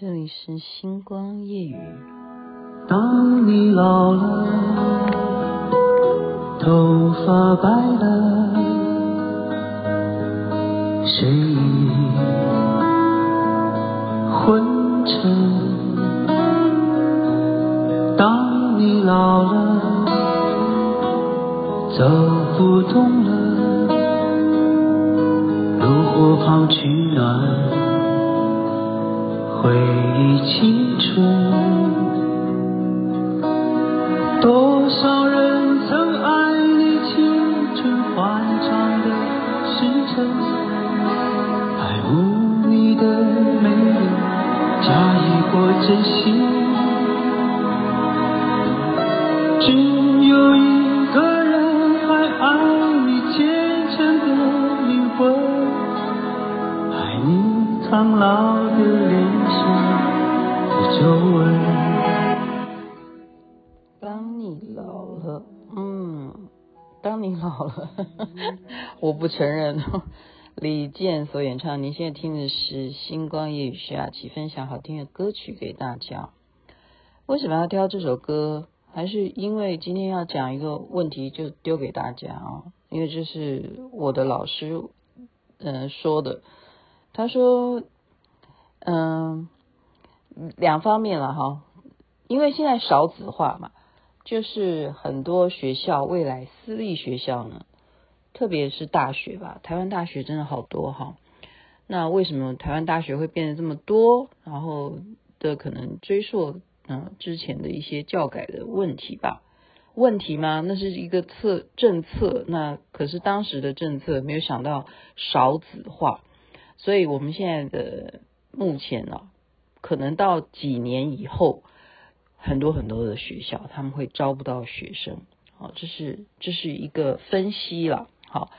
这里是星光夜雨。当你老了，头发白了，睡意昏沉。当你老了，走不动了，炉火旁取暖。回忆青春，多少人曾爱你青春欢畅的时辰，爱慕你的美丽，假意或真心，只当你老了，我不承认。哦 李健所演唱，您现在听的是《星光夜语》徐雅琪分享好听的歌曲给大家。为什么要挑这首歌？还是因为今天要讲一个问题，就丢给大家啊？因为这是我的老师嗯、呃、说的，他说嗯。呃两方面了哈，因为现在少子化嘛，就是很多学校未来私立学校呢，特别是大学吧，台湾大学真的好多哈。那为什么台湾大学会变得这么多？然后的可能追溯嗯之前的一些教改的问题吧？问题吗？那是一个策政策，那可是当时的政策没有想到少子化，所以我们现在的目前呢。可能到几年以后，很多很多的学校他们会招不到学生，好，这是这是一个分析了，好，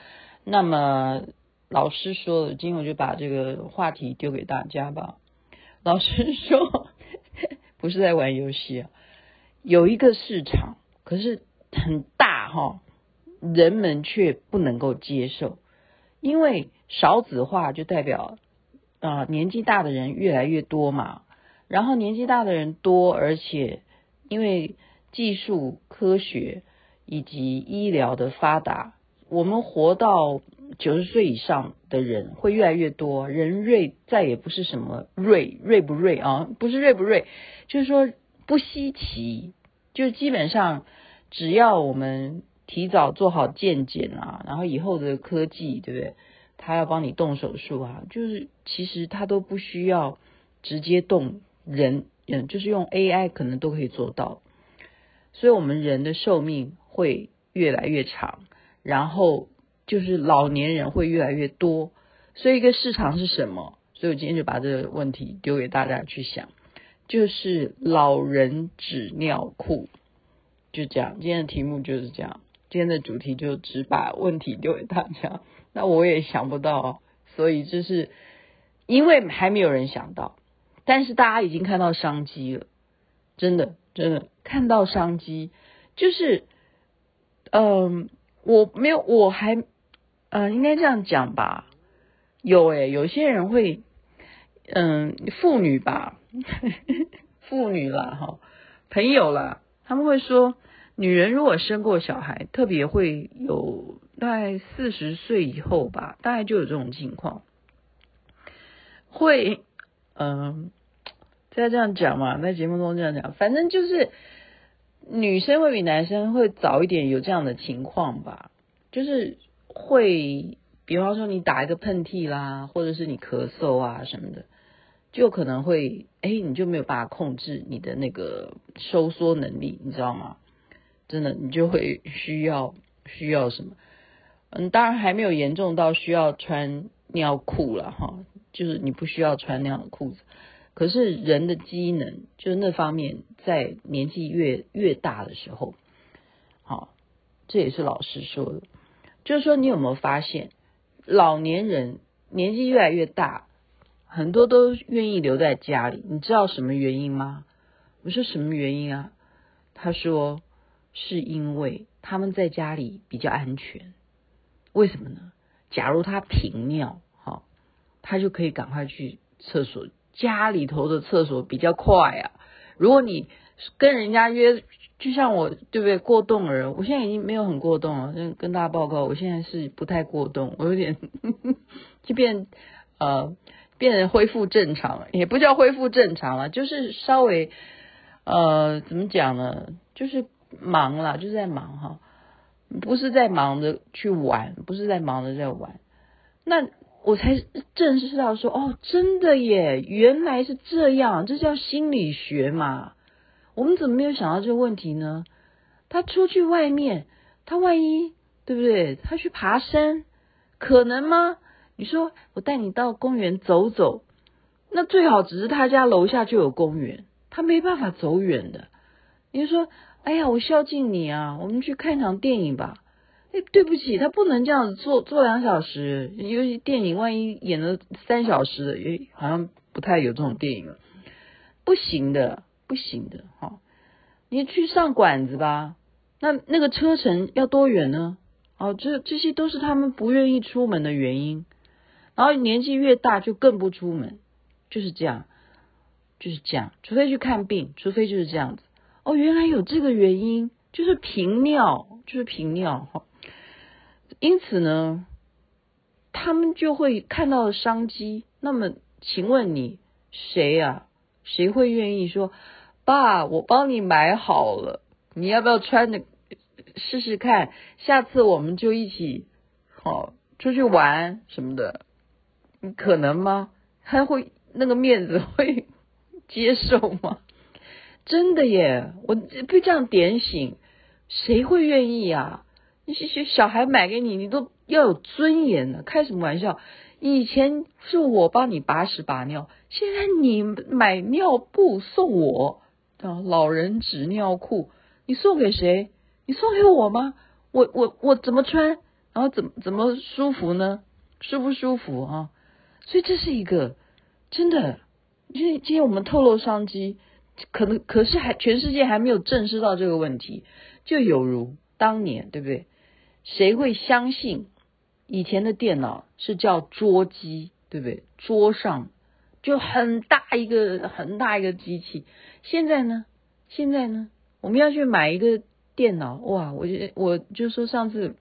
那么老师说的，今天我就把这个话题丢给大家吧。老师说，不是在玩游戏啊，有一个市场，可是很大哈，人们却不能够接受，因为少子化就代表。啊、年纪大的人越来越多嘛，然后年纪大的人多，而且因为技术、科学以及医疗的发达，我们活到九十岁以上的人会越来越多。人瑞再也不是什么瑞瑞不瑞啊，不是瑞不瑞，就是说不稀奇，就基本上只要我们提早做好健检啊，然后以后的科技，对不对？他要帮你动手术啊，就是其实他都不需要直接动人，嗯，就是用 AI 可能都可以做到。所以，我们人的寿命会越来越长，然后就是老年人会越来越多。所以，一个市场是什么？所以我今天就把这个问题丢给大家去想，就是老人纸尿裤。就这样，今天的题目就是这样，今天的主题就只把问题丢给大家。那我也想不到，所以就是因为还没有人想到，但是大家已经看到商机了，真的真的。看到商机，就是嗯，我没有，我还嗯，应该这样讲吧，有诶，有些人会嗯，妇女吧，妇女啦哈，朋友啦，他们会说，女人如果生过小孩，特别会有。大概四十岁以后吧，大概就有这种情况，会，嗯、呃，再这样讲嘛，在节目中这样讲，反正就是女生会比男生会早一点有这样的情况吧，就是会，比方说你打一个喷嚏啦，或者是你咳嗽啊什么的，就可能会，哎，你就没有办法控制你的那个收缩能力，你知道吗？真的，你就会需要需要什么？嗯，当然还没有严重到需要穿尿裤了哈，就是你不需要穿那样的裤子。可是人的机能，就是那方面，在年纪越越大的时候，好，这也是老师说的，就是说你有没有发现，老年人年纪越来越大，很多都愿意留在家里，你知道什么原因吗？我说什么原因啊？他说是因为他们在家里比较安全。为什么呢？假如他频尿，他就可以赶快去厕所家里头的厕所比较快啊。如果你跟人家约，就像我对不对？过动的人，我现在已经没有很过动了。跟大家报告，我现在是不太过动，我有点 就变呃，变成恢复正常了，也不叫恢复正常了，就是稍微呃，怎么讲呢？就是忙了，就是在忙哈，不是在忙着去玩，不是在忙着在玩。那我才正式知道说，哦，真的耶，原来是这样，这叫心理学嘛。我们怎么没有想到这个问题呢？他出去外面，他万一对不对？他去爬山，可能吗？你说我带你到公园走走，那最好只是他家楼下就有公园，他没办法走远的。你说，哎呀，我孝敬你啊，我们去看场电影吧。哎，对不起，他不能这样子坐坐两小时，尤其电影万一演了三小时也，好像不太有这种电影了，不行的。不行的，哈！你去上馆子吧，那那个车程要多远呢？哦，这这些都是他们不愿意出门的原因。然后年纪越大就更不出门，就是这样，就是这样。除非去看病，除非就是这样子。哦，原来有这个原因，就是频尿，就是频尿哈。因此呢，他们就会看到商机。那么，请问你谁呀？谁会愿意说？爸，我帮你买好了，你要不要穿着试试看？下次我们就一起好出去玩什么的，你可能吗？他会那个面子会接受吗？真的耶，我被这样点醒，谁会愿意啊？那些小孩买给你，你都要有尊严的，开什么玩笑？以前是我帮你把屎把尿，现在你买尿布送我。啊，老人纸尿裤，你送给谁？你送给我吗？我我我怎么穿？然后怎么怎么舒服呢？舒不舒服啊？所以这是一个真的，因为今天我们透露商机，可能可是还全世界还没有正视到这个问题，就有如当年，对不对？谁会相信以前的电脑是叫桌机，对不对？桌上。就很大一个很大一个机器，现在呢？现在呢？我们要去买一个电脑，哇！我就我就说上次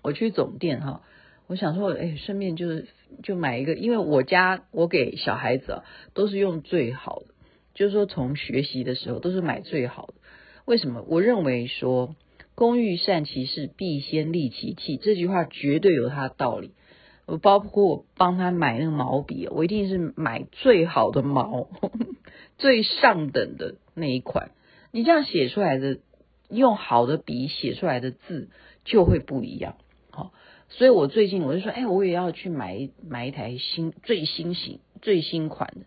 我去总店哈，我想说，哎，顺便就是就买一个，因为我家我给小孩子啊都是用最好的，就是说从学习的时候都是买最好的。为什么？我认为说“工欲善其事，必先利其器”这句话绝对有它的道理。我包括我帮他买那个毛笔，我一定是买最好的毛，最上等的那一款。你这样写出来的，用好的笔写出来的字就会不一样。好，所以我最近我就说，哎，我也要去买买一台新最新型最新款的。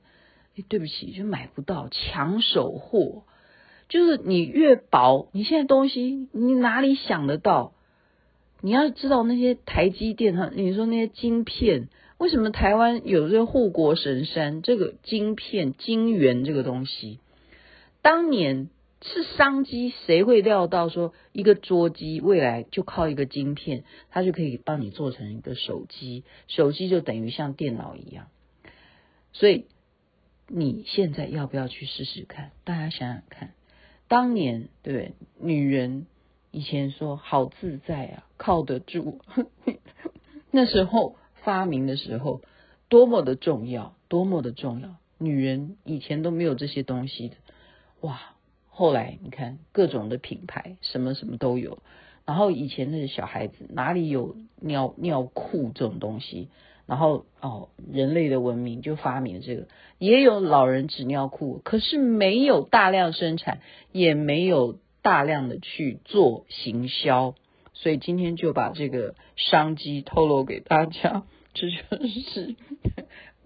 哎，对不起，就买不到，抢手货。就是你越薄，你现在东西你哪里想得到？你要知道那些台积电哈，你说那些晶片，为什么台湾有这个护国神山？这个晶片、晶圆这个东西，当年是商机，谁会料到说一个桌机未来就靠一个晶片，它就可以帮你做成一个手机，手机就等于像电脑一样。所以你现在要不要去试试看？大家想想看，当年对？女人。以前说好自在啊，靠得住。那时候发明的时候，多么的重要，多么的重要。女人以前都没有这些东西的，哇！后来你看各种的品牌，什么什么都有。然后以前的小孩子哪里有尿尿裤这种东西？然后哦，人类的文明就发明了这个，也有老人纸尿裤，可是没有大量生产，也没有。大量的去做行销，所以今天就把这个商机透露给大家，这就是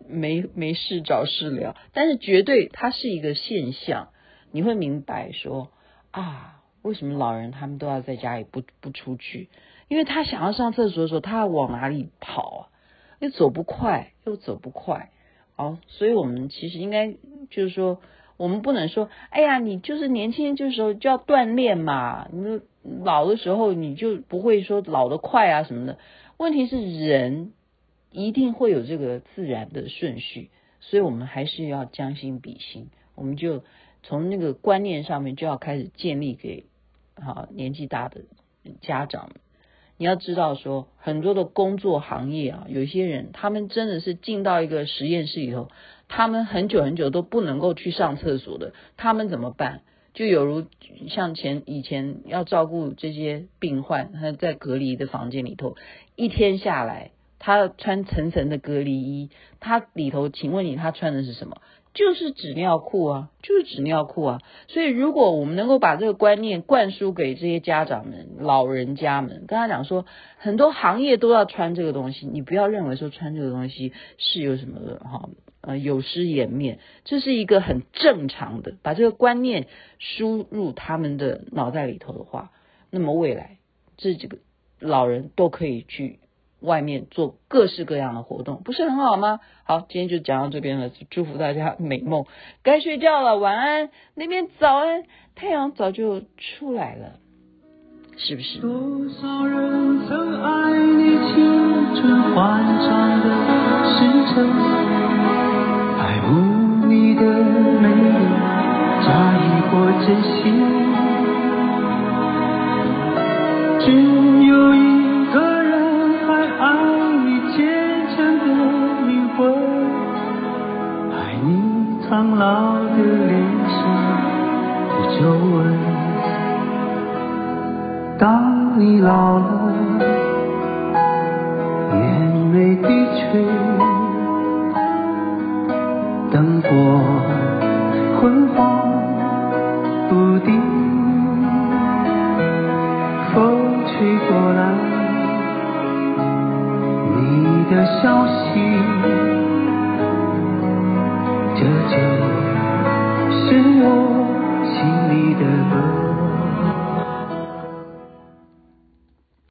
没没事找事聊，但是绝对它是一个现象，你会明白说啊，为什么老人他们都要在家里不不出去？因为他想要上厕所的时候，他要往哪里跑啊？又走不快，又走不快，好，所以我们其实应该就是说。我们不能说，哎呀，你就是年轻的时候就要锻炼嘛，你老的时候你就不会说老得快啊什么的。问题是人一定会有这个自然的顺序，所以我们还是要将心比心，我们就从那个观念上面就要开始建立给好年纪大的家长。你要知道说，很多的工作行业啊，有些人他们真的是进到一个实验室里头，他们很久很久都不能够去上厕所的，他们怎么办？就有如像前以前要照顾这些病患，他在隔离的房间里头，一天下来，他穿层层的隔离衣，他里头，请问你他穿的是什么？就是纸尿裤啊，就是纸尿裤啊。所以，如果我们能够把这个观念灌输给这些家长们、老人家们，跟他讲说，很多行业都要穿这个东西，你不要认为说穿这个东西是有什么的哈，呃，有失颜面，这是一个很正常的。把这个观念输入他们的脑袋里头的话，那么未来这几个老人都可以去。外面做各式各样的活动，不是很好吗？好，今天就讲到这边了，祝福大家美梦，该睡觉了，晚安。那边早安，太阳早就出来了，是不是？多少人曾爱你青春欢畅的时辰，爱慕你的美丽，假意或真心。只